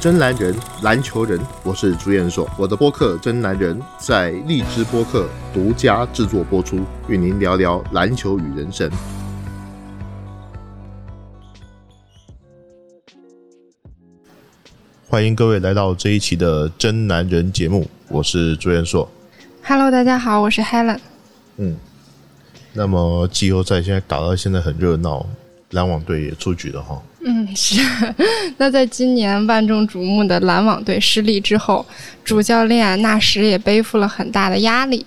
真男人，篮球人，我是朱彦硕。我的播客《真男人》在荔枝播客独家制作播出，与您聊聊篮球与人生。欢迎各位来到这一期的《真男人》节目，我是朱彦硕。Hello，大家好，我是 Helen。嗯，那么季后赛现在打到现在很热闹，篮网队也出局了哈。嗯，是。那在今年万众瞩目的篮网队失利之后，主教练纳什也背负了很大的压力。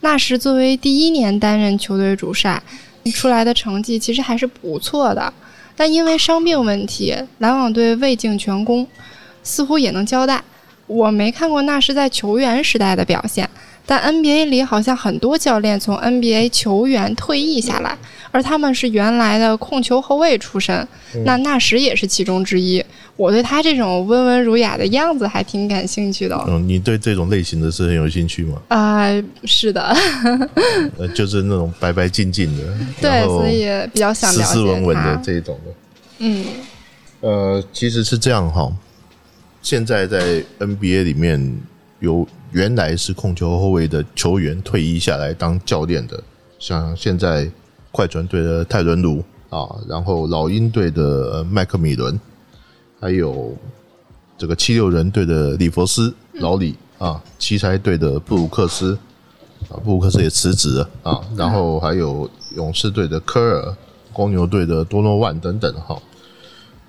纳什作为第一年担任球队主帅，出来的成绩其实还是不错的，但因为伤病问题，篮网队未尽全功，似乎也能交代。我没看过纳什在球员时代的表现，但 NBA 里好像很多教练从 NBA 球员退役下来，而他们是原来的控球后卫出身，那纳什也是其中之一。我对他这种温文儒雅的样子还挺感兴趣的。嗯，你对这种类型的是很有兴趣吗？啊、是的，呃，就是那种白白净净的，对，所以比较想斯了解斯文文的。这一种的。嗯呃，其实是这样哈，现在在 NBA 里面有原来是控球后卫的球员退役下来当教练的，像现在快船队的泰伦卢啊，然后老鹰队的麦克米伦，还有这个七六人队的里弗斯老李啊，奇才队的布鲁克斯啊，布鲁克斯也辞职了啊，然后还有勇士队的科尔、公牛队的多诺万等等哈。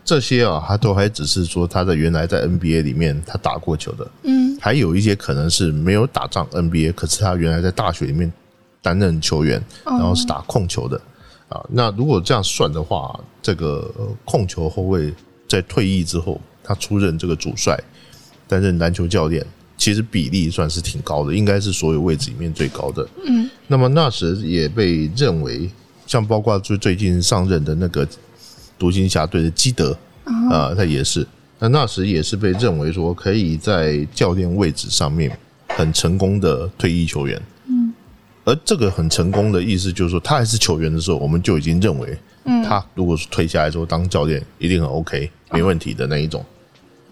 这些啊，他都还只是说他在原来在 NBA 里面他打过球的，嗯还有一些可能是没有打仗 NBA，可是他原来在大学里面担任球员，然后是打控球的啊。那如果这样算的话，这个呃控球后卫在退役之后，他出任这个主帅，担任篮球教练，其实比例算是挺高的，应该是所有位置里面最高的。嗯，那么那时也被认为，像包括最最近上任的那个独行侠队的基德啊、他也是。那那时也是被认为说可以在教练位置上面很成功的退役球员。嗯，而这个很成功的意思就是说，他还是球员的时候，我们就已经认为，他如果是退下来之后当教练，一定很 OK，没问题的那一种。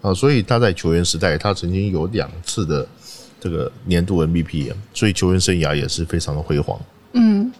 啊，所以他在球员时代，他曾经有两次的这个年度 MVP，啊所以球员生涯也是非常的辉煌。嗯，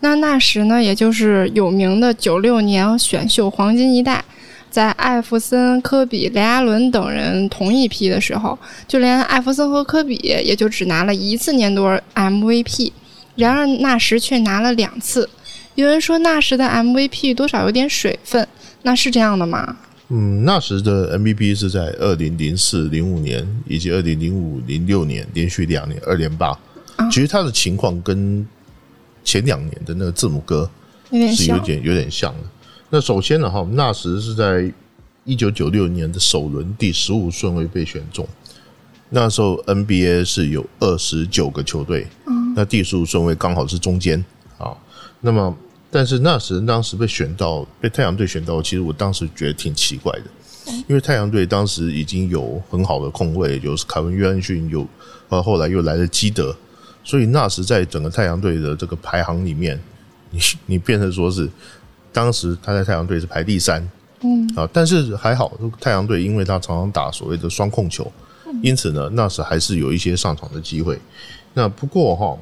那那时呢，也就是有名的九六年选秀黄金一代。在艾弗森、科比、雷阿伦等人同一批的时候，就连艾弗森和科比也就只拿了一次年度 MVP，然而纳什却拿了两次。有人说纳什的 MVP 多少有点水分，那是这样的吗？嗯，纳什的 MVP 是在二零零四、零五年以及二零零五、零六年连续两年二连霸。其实他的情况跟前两年的那个字母哥。是有点有点像的。那首先呢，哈，纳什是在一九九六年的首轮第十五顺位被选中。那时候 NBA 是有二十九个球队，那第十五顺位刚好是中间啊。那么，但是纳什当时被选到被太阳队选到，其实我当时觉得挺奇怪的，因为太阳队当时已经有很好的控卫，有凯文约翰逊，有呃后来又来了基德，所以纳什在整个太阳队的这个排行里面，你你变成说是当时他在太阳队是排第三，嗯啊，但是还好，太阳队因为他常常打所谓的双控球，因此呢，纳什还是有一些上场的机会。那不过哈，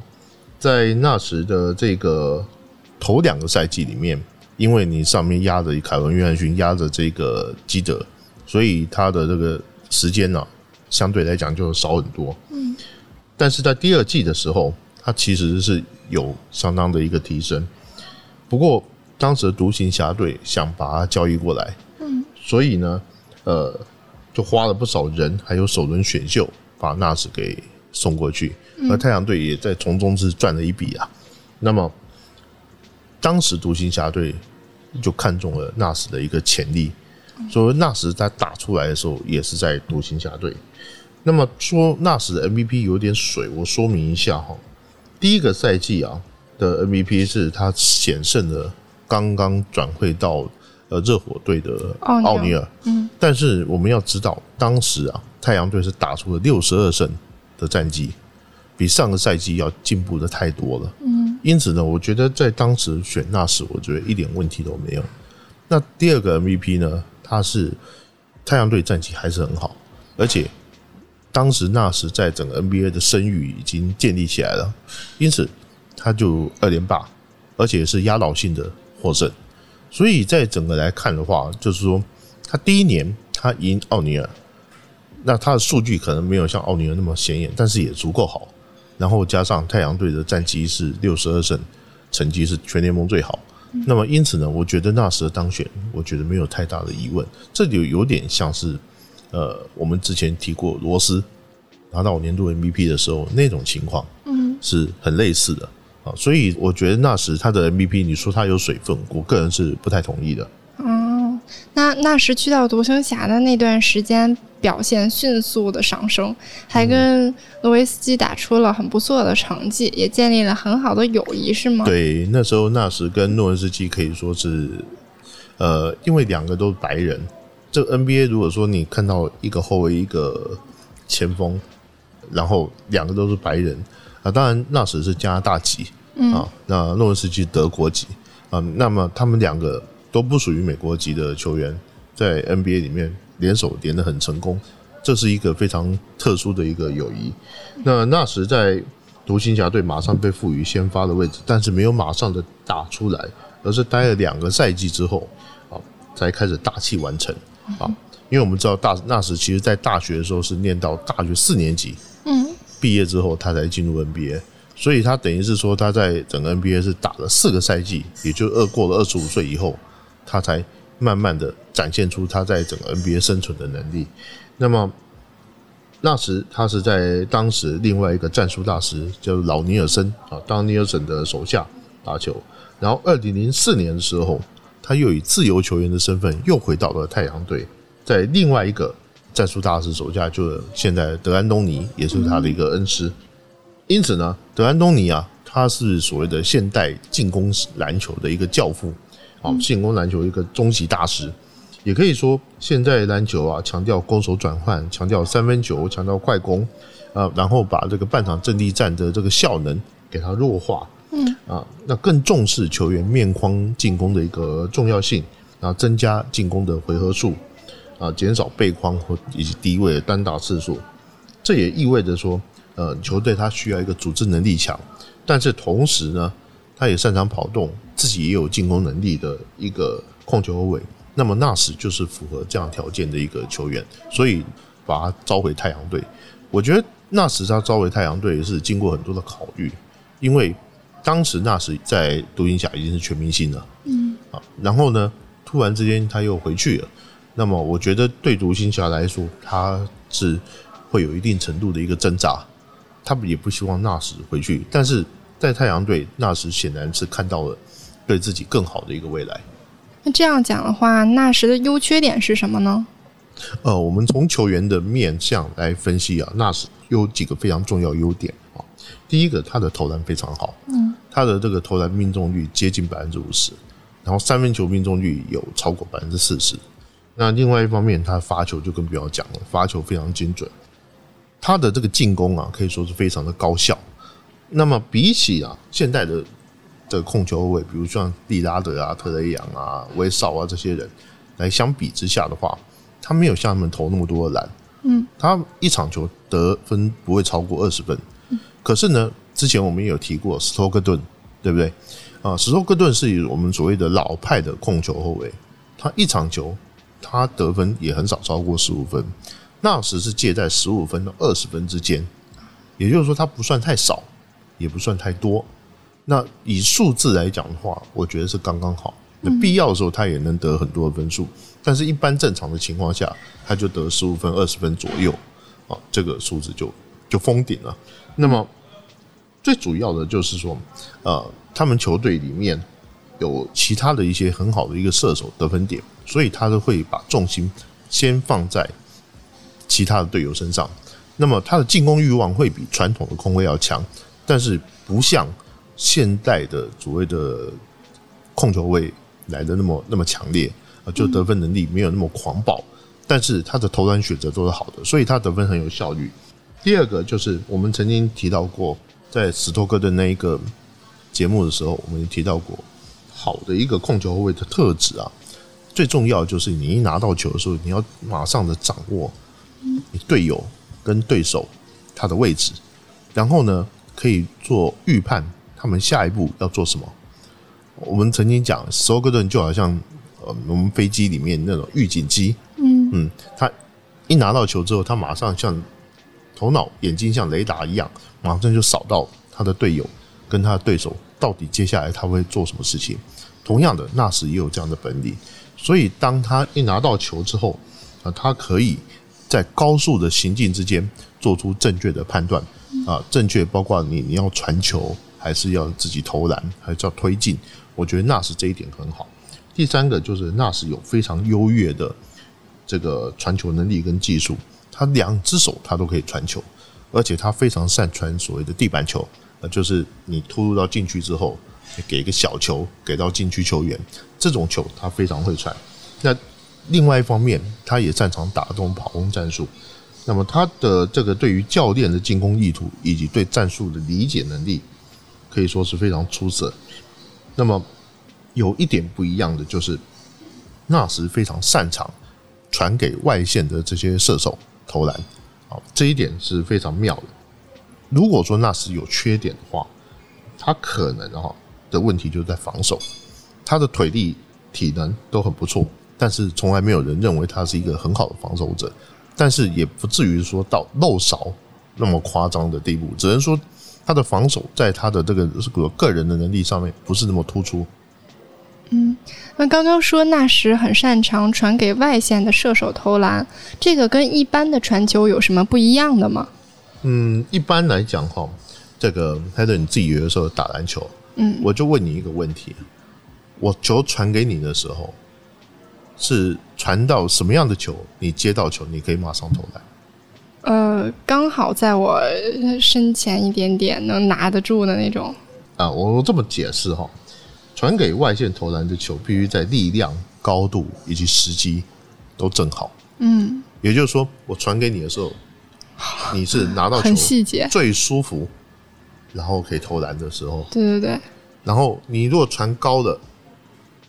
在纳什的这个头两个赛季里面，因为你上面压着凯文约翰逊，压着这个基德，所以他的这个时间呢、相对来讲就少很多。嗯，但是在第二季的时候，他其实是有相当的一个提升。不过当时的独行侠队想把他交易过来，嗯，所以呢，呃，就花了不少人，还有首轮选秀把纳什给送过去，而太阳队也在从中是赚了一笔啊。那么当时独行侠队就看中了纳什的一个潜力，所以纳什他打出来的时候也是在独行侠队。那么说纳什的 MVP 有点水，我说明一下哈。第一个赛季啊的 MVP 是他险胜了刚刚转会到呃热火队的奥尼尔。嗯，但是我们要知道，当时啊太阳队是打出了六十二胜的战绩，比上个赛季要进步的太多了，嗯，因此呢，我觉得在当时选纳什，我觉得一点问题都没有。那第二个 MVP 呢，他是太阳队战绩还是很好，而且当时纳什在整个 NBA 的声誉已经建立起来了，因此他就二连霸，而且是压倒性的获胜。所以在整个来看的话，就是说他第一年他赢奥尼尔，那他的数据可能没有像奥尼尔那么显眼，但是也足够好。然后加上太阳队的战绩是六十二胜，成绩是全联盟最好。那么因此呢，我觉得纳什的当选，我觉得没有太大的疑问。这就有点像是呃，我们之前提过罗斯拿到年度 MVP 的时候那种情况，嗯，是很类似的啊。所以我觉得纳什他的 MVP，你说他有水分，我个人是不太同意的。哦，那纳什去到独行侠的那段时间。表现迅速的上升，还跟诺维斯基打出了很不错的成绩，也建立了很好的友谊，是吗？对，那时候纳什跟诺维斯基可以说是，呃，因为两个都是白人。这 NBA 如果说你看到一个后卫一个前锋，然后两个都是白人啊，当然纳什是加拿大籍啊，那诺维斯基德国籍啊，那么他们两个都不属于美国籍的球员，在 NBA 里面。联手连得很成功，这是一个非常特殊的一个友谊。那那时在独行侠队马上被赋予先发的位置，但是没有马上的打出来，而是待了两个赛季之后啊，才开始大器晚成啊。因为我们知道大那时其实在大学的时候是念到大学四年级，嗯，毕业之后他才进入 NBA，所以他等于是说他在整个 NBA 是打了四个赛季，也就二过了二十五岁以后，他才。慢慢的展现出他在整个 NBA 生存的能力。那么那时他是在当时另外一个战术大师叫老尼尔森啊，当尼尔森的手下打球。然后二零零四年的时候，他又以自由球员的身份又回到了太阳队，在另外一个战术大师手下，就现在德安东尼也是他的一个恩师。因此呢，德安东尼啊，他是所谓的现代进攻篮球的一个教父。啊进攻篮球一个终极大师，也可以说现在篮球啊，强调攻守转换，强调三分球，强调快攻，啊，然后把这个半场阵地战的这个效能给它弱化，嗯，啊，那更重视球员面框进攻的一个重要性，然后增加进攻的回合数，啊，减少背框或以及低位的单打次数，这也意味着说，呃，球队它需要一个组织能力强，但是同时呢。他也擅长跑动，自己也有进攻能力的一个控球后卫。那么纳什就是符合这样条件的一个球员，所以把他招回太阳队。我觉得纳什他招回太阳队是经过很多的考虑，因为当时纳什在独行侠已经是全明星了，嗯，啊，然后呢，突然之间他又回去了。那么我觉得对独行侠来说，他是会有一定程度的一个挣扎，他们也不希望纳什回去，但是。在太阳队纳什显然是看到了对自己更好的一个未来。那这样讲的话，纳什的优缺点是什么呢？呃，我们从球员的面相来分析啊，纳什有几个非常重要优点啊。第一个，他的投篮非常好，嗯，他的这个投篮命中率接近百分之五十，然后三分球命中率有超过百分之四十。那另外一方面，他发球就更不要讲了，发球非常精准。他的这个进攻啊，可以说是非常的高效。那么比起啊，现代的的控球后卫，比如像利拉德啊、特雷杨啊、威少啊这些人来相比之下的话，他没有像他们投那么多的篮，嗯，他一场球得分不会超过二十分。可是呢，之前我们也有提过斯托克顿，对不对？啊，斯托克顿是以我们所谓的老派的控球后卫，他一场球他得分也很少超过十五分，那时是介在十五分到二十分之间，也就是说他不算太少。也不算太多，那以数字来讲的话，我觉得是刚刚好。那必要的时候，他也能得很多的分数，但是一般正常的情况下，他就得十五分、二十分左右，啊，这个数字就就封顶了。那么最主要的就是说，呃，他们球队里面有其他的一些很好的一个射手得分点，所以他都会把重心先放在其他的队友身上。那么他的进攻欲望会比传统的空位要强。但是不像现代的所谓的控球位来的那么那么强烈啊，就得分能力没有那么狂暴，但是他的投篮选择都是好的，所以他得分很有效率。第二个就是我们曾经提到过，在斯托克的那一个节目的时候，我们提到过好的一个控球后卫的特质啊，最重要就是你一拿到球的时候，你要马上的掌握你队友跟对手他的位置，然后呢可以做预判，他们下一步要做什么。我们曾经讲，斯托克顿就好像呃我们飞机里面那种预警机，嗯嗯，他一拿到球之后，他马上像头脑眼睛像雷达一样，马上就扫到他的队友跟他的对手到底接下来他会做什么事情。同样的，纳什也有这样的本领，所以当他一拿到球之后，啊，他可以在高速的行进之间做出正确的判断，啊，正确包括你你要传球，还是要自己投篮，还是要推进。我觉得纳什这一点很好。第三个就是纳什有非常优越的这个传球能力跟技术，他两只手他都可以传球，而且他非常善传所谓的地板球，呃，就是你突入到禁区之后，给一个小球给到禁区球员，这种球他非常会传。那另外一方面，他也擅长打这种跑攻战术。那么他的这个对于教练的进攻意图以及对战术的理解能力，可以说是非常出色。那么有一点不一样的就是，纳什非常擅长传给外线的这些射手投篮，好，这一点是非常妙的。如果说纳什有缺点的话，他可能哈的问题就在防守，他的腿力、体能都很不错，但是从来没有人认为他是一个很好的防守者，但是也不至于说到漏勺那么夸张的地步，只能说他的防守在他的这个个个人的能力上面不是那么突出。嗯那刚刚说纳什很擅长传给外线的射手投篮，这个跟一般的传球有什么不一样的吗？嗯，一般来讲哈，这个泰德你自己有的时候打篮球，嗯，我就问你一个问题：我球传给你的时候，是传到什么样的球？你接到球，你可以马上投篮。呃，刚好在我身前一点点能拿得住的那种。啊，我这么解释哈，传给外线投篮的球，必须在力量、高度以及时机都正好。嗯，也就是说，我传给你的时候，你是拿到球很细节。最舒服，然后可以投篮的时候。对对对，然后你如果传高的，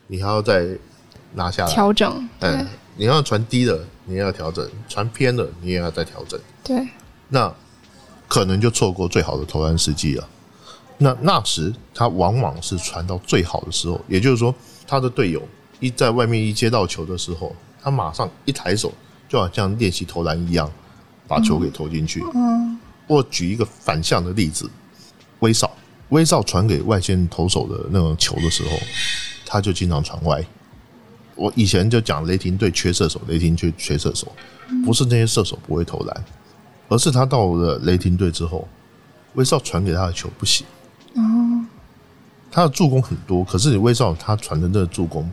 你还要再拿下来。调整。对嗯，你要传低的，你也要调整；传偏的，你也要再调整。对，那可能就错过最好的投篮时机了。那那时他往往是传到最好的时候，也就是说，他的队友一在外面一接到球的时候，他马上一抬手，就好像练习投篮一样，把球给投进去。嗯我举一个反向的例子，威少，威少传给外线投手的那种球的时候，他就经常传歪。我以前就讲雷霆队缺射手，雷霆缺缺射手，不是那些射手不会投篮，而是他到了雷霆队之后，威少传给他的球不行。哦，他的助攻很多，可是你威少他传的那个助攻，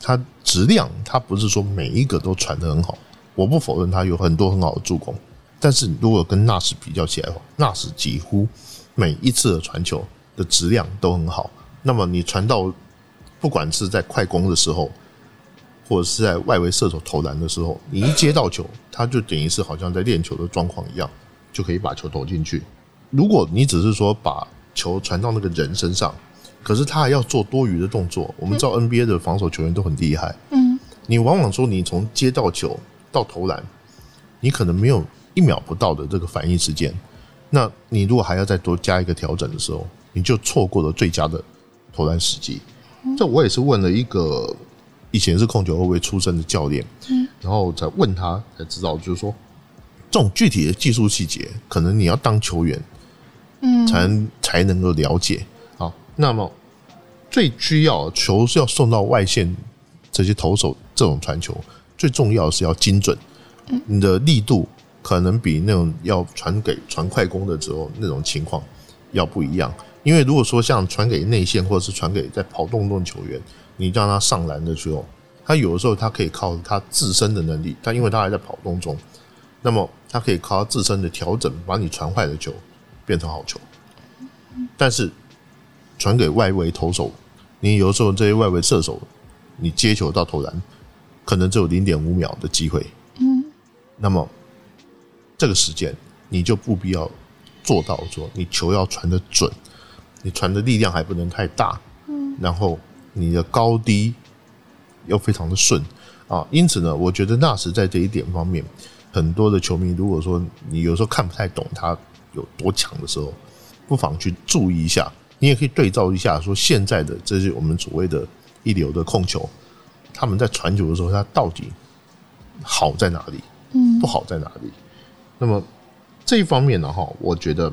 他质量他不是说每一个都传的很好。我不否认他有很多很好的助攻，但是如果跟纳什比较起来的话，纳什几乎每一次的传球的质量都很好。那么你传到不管是在快攻的时候，或者是在外围射手投篮的时候，你一接到球，他就等于是好像在练球的状况一样，就可以把球投进去。如果你只是说把球传到那个人身上，可是他还要做多余的动作。我们知道 NBA 的防守球员都很厉害，嗯，你往往说你从接到球到投篮，你可能没有一秒不到的这个反应时间。那你如果还要再多加一个调整的时候，你就错过了最佳的投篮时机。这我也是问了一个以前是控球后卫出身的教练，然后才问他才知道，就是说这种具体的技术细节，可能你要当球员，嗯，才能才能够了解。好，那么最需要球是要送到外线，这些投手这种传球，最重要的是要精准，你的力度可能比那种要传给传快攻的时候那种情况要不一样。因为如果说像传给内线或者是传给在跑动中的球员，你让他上篮的时候，他有的时候他可以靠他自身的能力，他因为他还在跑动中，那么他可以靠他自身的调整，把你传坏的球变成好球。但是传给外围投手，你有的时候这些外围射手，你接球到投篮，可能只有零点五秒的机会。嗯，那么这个时间你就不必要做到说你球要传的准，你传的力量还不能太大，嗯，然后你的高低又非常的顺啊。因此呢，我觉得纳什在这一点方面，很多的球迷，如果说你有时候看不太懂他有多强的时候，不妨去注意一下。你也可以对照一下，说现在的这些我们所谓的一流的控球，他们在传球的时候，他到底好在哪里？嗯不好在哪里？那么这一方面呢，哈，我觉得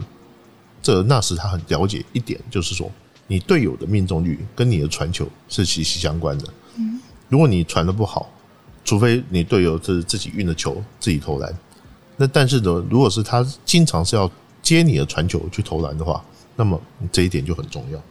这纳什他很了解一点，就是说你队友的命中率跟你的传球是息息相关的。嗯，如果你传的不好，除非你队友是自己运的球自己投篮，那但是呢，如果是他经常是要接你的传球去投篮的话，那么这一点就很重要。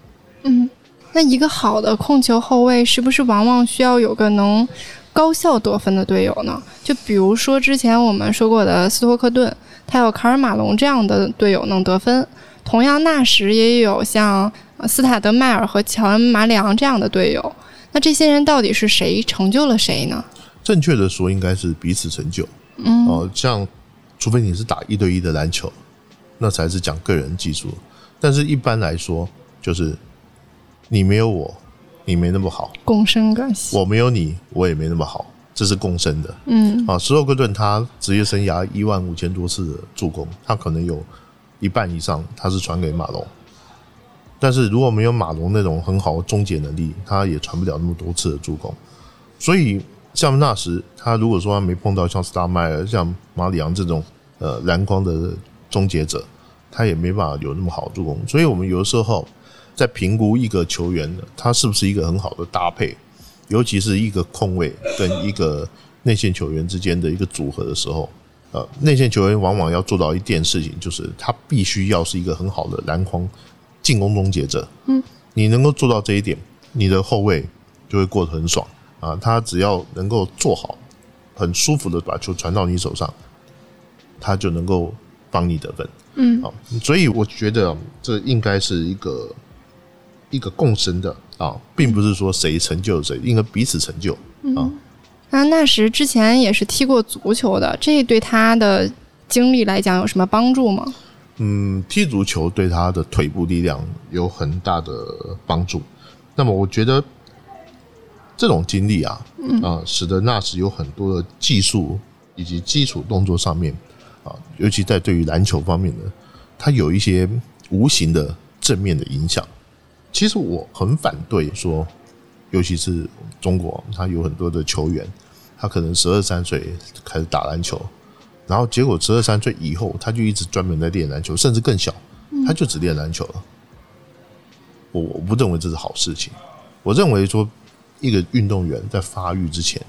嗯，那一个好的控球后卫是不是往往需要有个能高效得分的队友呢？就比如说之前我们说过的斯托克顿，他有卡尔马龙这样的队友能得分。同样，纳什也有像呃斯塔德迈尔和乔恩马里昂这样的队友。那这些人到底是谁成就了谁呢？正确的说，应该是彼此成就。嗯哦，像除非你是打一对一的篮球，那才是讲个人技术。但是一般来说，就是你没有我，你没那么好；共生关系。我没有你，我也没那么好，这是共生的。嗯啊，斯洛克顿他职业生涯一万五千多次的助攻，他可能有一半以上他是传给马龙。但是如果没有马龙那种很好的终结能力，他也传不了那么多次的助攻。所以像纳什，他如果说他没碰到像斯塔迈尔、像马里昂这种呃蓝光的终结者，他也没办法有那么好的助攻。所以我们有的时候在评估一个球员他是不是一个很好的搭配，尤其是一个控卫跟一个内线球员之间的一个组合的时候，呃，内线球员往往要做到一件事情，就是他必须要是一个很好的篮筐进攻终结者。嗯，你能够做到这一点，你的后卫就会过得很爽啊。他只要能够做好，很舒服的把球传到你手上，他就能够帮你得分。嗯好，所以我觉得这应该是一个一个共生的啊，并不是说谁成就谁，应该彼此成就啊。那纳什之前也是踢过足球的，这对他的经历来讲有什么帮助吗？嗯，踢足球对他的腿部力量有很大的帮助。那么我觉得这种经历啊，嗯啊，使得纳什有很多的技术以及基础动作上面啊，尤其在对于篮球方面呢，他有一些无形的正面的影响。其实我很反对说，尤其是中国，他有很多的球员，他可能十二三岁开始打篮球，然后结果十二三岁以后，他就一直专门在练篮球，甚至更小，他就只练篮球了。我我不认为这是好事情。我认为说，一个运动员在发育之前，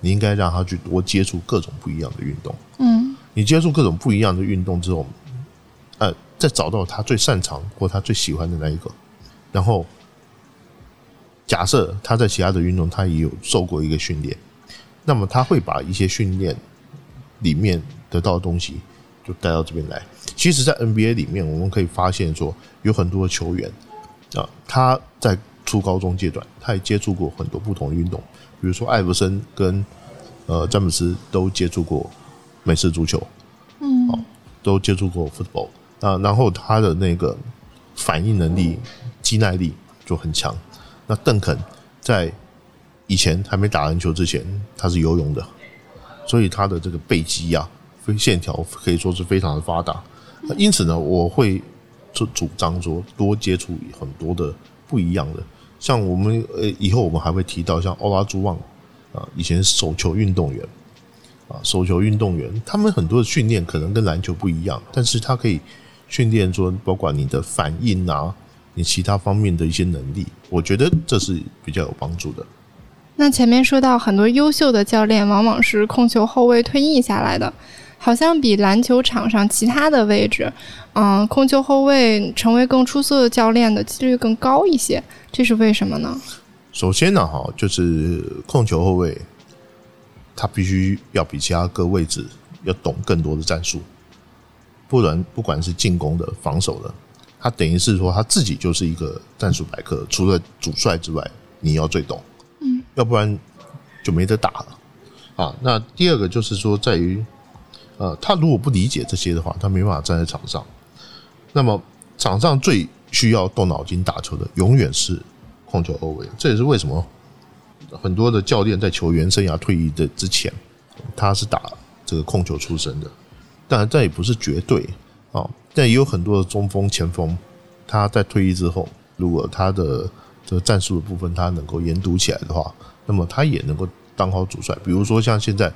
你应该让他去多接触各种不一样的运动。嗯你接触各种不一样的运动之后，呃，再找到他最擅长或他最喜欢的那一个，然后假设他在其他的运动他也有受过一个训练，那么他会把一些训练里面得到的东西就带到这边来。其实，在 NBA 里面，我们可以发现说，有很多的球员啊，他在初高中阶段，他也接触过很多不同的运动，比如说艾弗森跟呃詹姆斯都接触过美式足球，嗯。都接触过 football 啊，然后他的那个反应能力、肌耐力就很强。那邓肯在以前还没打篮球之前，他是游泳的，所以他的这个背肌啊，线条可以说是非常的发达。因此呢，我会主主张说多接触很多的不一样的，像我们呃以后我们还会提到像欧拉朱旺啊，以前手球运动员。啊，手球运动员，他们很多的训练可能跟篮球不一样，但是他可以训练说，包括你的反应啊，你其他方面的一些能力，我觉得这是比较有帮助的。那前面说到很多优秀的教练往往是控球后卫退役下来的，好像比篮球场上其他的位置，嗯，控球后卫成为更出色的教练的几率更高一些，这是为什么呢？首先呢，哈，就是控球后卫，他必须要比其他各位置要懂更多的战术，不然不管是进攻的、防守的，他等于是说他自己就是一个战术百科，除了主帅之外，你要最懂，嗯，要不然就没得打了啊。那第二个就是说，在于呃，他如果不理解这些的话，他没办法站在场上。那么场上最需要动脑筋打球的，永远是控球后卫。这也是为什么很多的教练在球员生涯退役的之前，他是打这个控球出身的。当然，这也不是绝对啊，但也有很多的中锋、前锋，他在退役之后，如果他的这个战术的部分他能够研读起来的话，那么他也能够当好主帅。比如说像现在，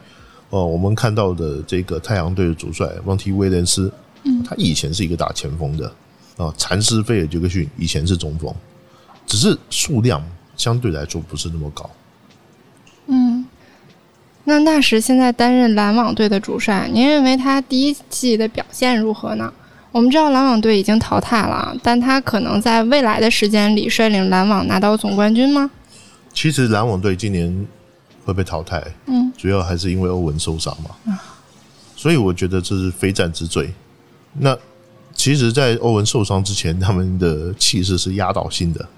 呃，我们看到的这个太阳队的主帅旺提威廉斯，嗯，他以前是一个打前锋的啊，禅师菲尔杰克逊以前是中锋，只是数量相对来说不是那么高。嗯，那纳什现在担任篮网队的主帅，您认为他第一季的表现如何呢？我们知道篮网队已经淘汰了，但他可能在未来的时间里率领篮网拿到总冠军吗？其实篮网队今年会被淘汰，嗯，主要还是因为欧文受伤嘛，所以我觉得这是非战之罪。那其实，在欧文受伤之前，他们的气势是压倒性的。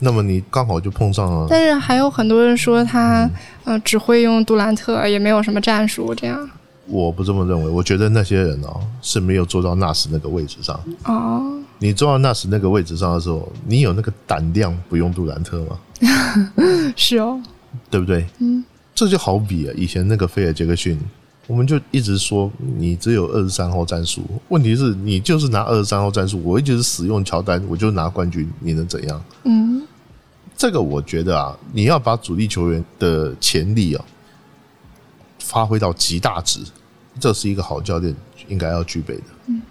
那么你刚好就碰上了，但是还有很多人说他呃只会用杜兰特，也没有什么战术这样。我不这么认为，我觉得那些人哦是没有做到纳什那个位置上。哦，你做到纳什那个位置上的时候，你有那个胆量不用杜兰特吗？是哦，对不对？嗯，这就好比啊，以前那个菲尔杰克逊，我们就一直说你只有二十三号战术，问题是你就是拿二十三号战术，我一直使用乔丹，我就拿冠军，你能怎样？嗯，这个我觉得啊，你要把主力球员的潜力啊发挥到极大值。这是一个好教练应该要具备的。嗯，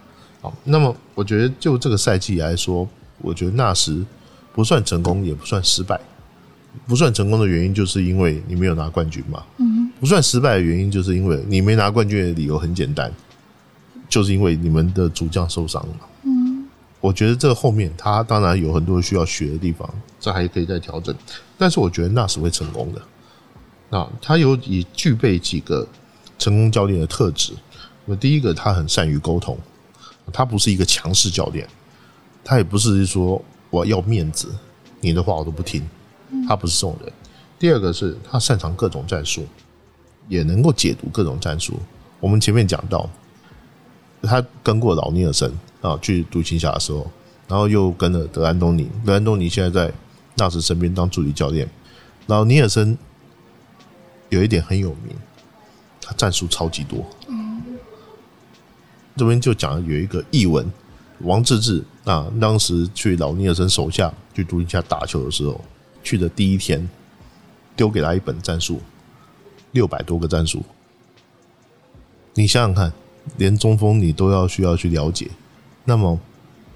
好，那么我觉得就这个赛季来说，我觉得纳什不算成功，也不算失败。不算成功的原因，就是因为你没有拿冠军嘛。嗯，不算失败的原因，就是因为你没拿冠军的理由很简单，就是因为你们的主将受伤了。嗯，我觉得这后面他当然有很多需要学的地方，这还可以再调整。但是我觉得那是会成功的。那他有以具备几个。成功教练的特质，那第一个，他很善于沟通，他不是一个强势教练，他也不是说我要面子，你的话我都不听，他不是这种人。第二个是他擅长各种战术，也能够解读各种战术。我们前面讲到，他跟过老尼尔森啊去独行侠的时候，然后又跟了德安东尼，德安东尼现在在纳什身边当助理教练，老尼尔森有一点很有名。他战术超级多，这边就讲有一个译文，王治郅。啊，当时去老尼尔森手下去独行侠打球的时候，去的第一天，丢给他一本战术，六百多个战术，你想想看，连中锋你都要需要去了解，那么，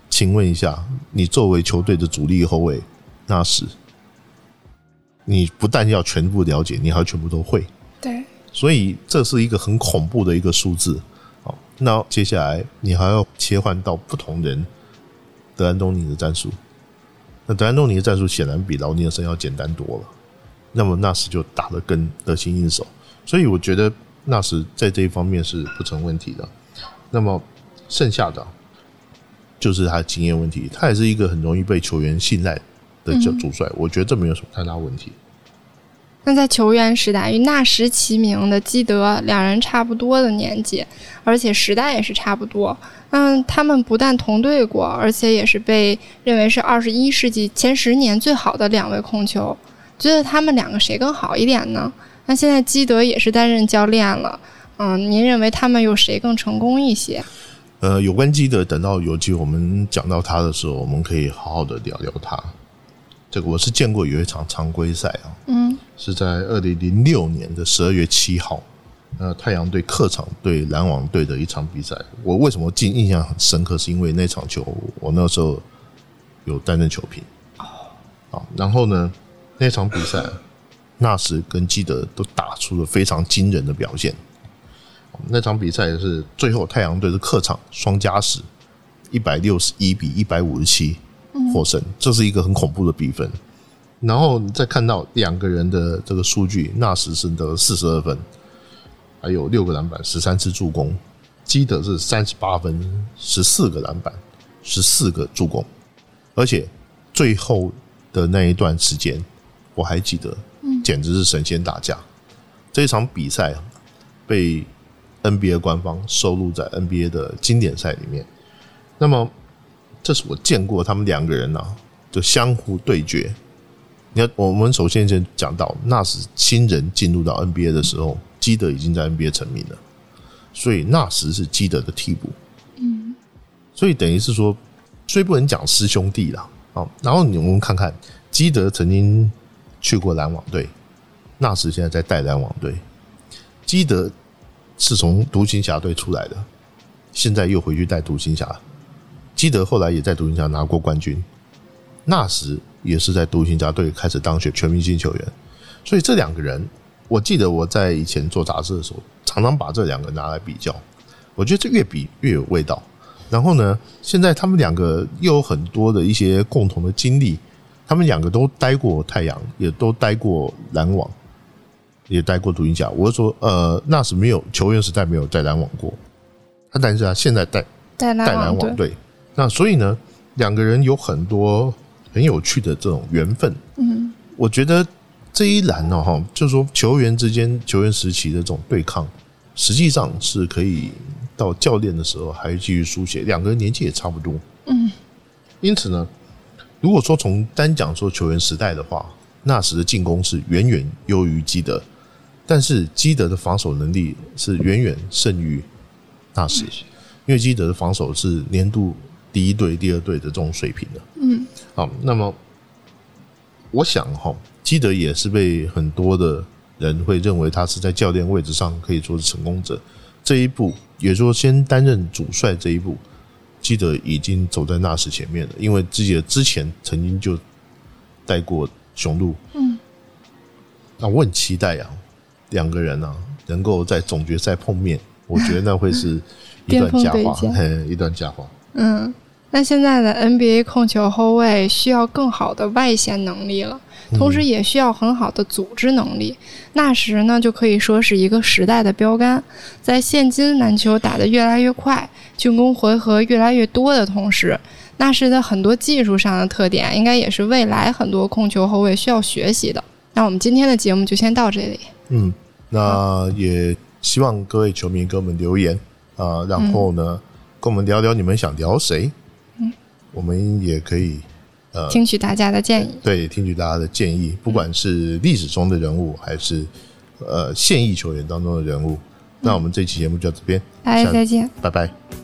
请问一下，你作为球队的主力后卫，那时，你不但要全部了解，你还要全部都会，对。所以这是一个很恐怖的一个数字，好，那接下来你还要切换到不同人德安东尼的战术，那德安东尼的战术显然比劳尼尔森要简单多了，那么纳什就打得更得心应手，所以我觉得纳什在这一方面是不成问题的。那么剩下的就是他经验问题，他也是一个很容易被球员信赖的主主帅，我觉得这没有什么太大问题。那在球员时代，与纳什齐名的基德，两人差不多的年纪，而且时代也是差不多。嗯，他们不但同队过，而且也是被认为是二十一世纪前十年最好的两位控球。觉得他们两个谁更好一点呢？那现在基德也是担任教练了，嗯，您认为他们有谁更成功一些？呃，有关基德，等到有机会我们讲到他的时候，我们可以好好的聊聊他。这个我是见过有一场常规赛啊，嗯，是在二零零六年的十二月七号，呃，太阳队客场对篮网队的一场比赛。我为什么记印象很深刻？是因为那场球我那时候有担任球评哦，好，然后呢，那场比赛纳什跟基德都打出了非常惊人的表现。那场比赛是最后太阳队的客场双加时，一百六十一比一百五十七。获胜，这是一个很恐怖的比分。然后你再看到两个人的这个数据，纳什是得四十二分，还有六个篮板，十三次助攻；基德是三十八分，十四个篮板，十四个助攻。而且最后的那一段时间，我还记得，简直是神仙打架。这场比赛被 NBA 官方收录在 NBA 的经典赛里面。那么。这是我见过他们两个人呢，就相互对决。你看，我们首先先讲到，那时新人进入到 NBA 的时候，基德已经在 NBA 成名了。所以纳什是基德的替补。嗯，所以等于是说，虽不能讲师兄弟啦，啊，然后你我们看看，基德曾经去过篮网队，纳什现在在带篮网队，基德是从独行侠队出来的，现在又回去带独行侠。基德后来也在独行侠拿过冠军，纳什也是在独行侠队开始当选全明星球员，所以这两个人，我记得我在以前做杂志的时候，常常把这两个拿来比较，我觉得这越比越有味道。然后呢，现在他们两个又有很多的一些共同的经历，他们两个都待过太阳，也都待过篮网，也待过独行侠。我是说，呃，那时没有球员时代没有在篮网过，他但是他现在带带带篮网队。那所以呢，两个人有很多很有趣的这种缘分。嗯，我觉得这一栏呢，哈，就是说球员之间球员时期的这种对抗，实际上是可以到教练的时候还继续书写。两个人年纪也差不多。嗯，因此呢，如果说从单讲说球员时代的话，那时的进攻是远远优于基德，但是基德的防守能力是远远胜于纳什，因为基德的防守是年度。第一队、第二队的这种水平的，嗯，好，那么我想哈，基德也是被很多的人会认为他是在教练位置上可以说是成功者。这一步，也说先担任主帅这一步，基德已经走在纳什前面了，因为自己的之前曾经就带过雄鹿，嗯，那我很期待呀，两个人呢能够在总决赛碰面，我觉得那会是 一段佳话，一段佳话，嗯。那现在的 NBA 控球后卫需要更好的外线能力了，同时也需要很好的组织能力。那时呢，就可以说是一个时代的标杆。在现今篮球打得越来越快、进攻回合越来越多的同时，那时的很多技术上的特点，应该也是未来很多控球后卫需要学习的。那我们今天的节目就先到这里。嗯，那也希望各位球迷给我们留言啊，然后呢，跟我们聊聊你们想聊谁。嗯我们也可以呃听取大家的建议，对，听取大家的建议，不管是历史中的人物，还是呃现役球员当中的人物。那我们这期节目就到这边，哎，再见，拜拜。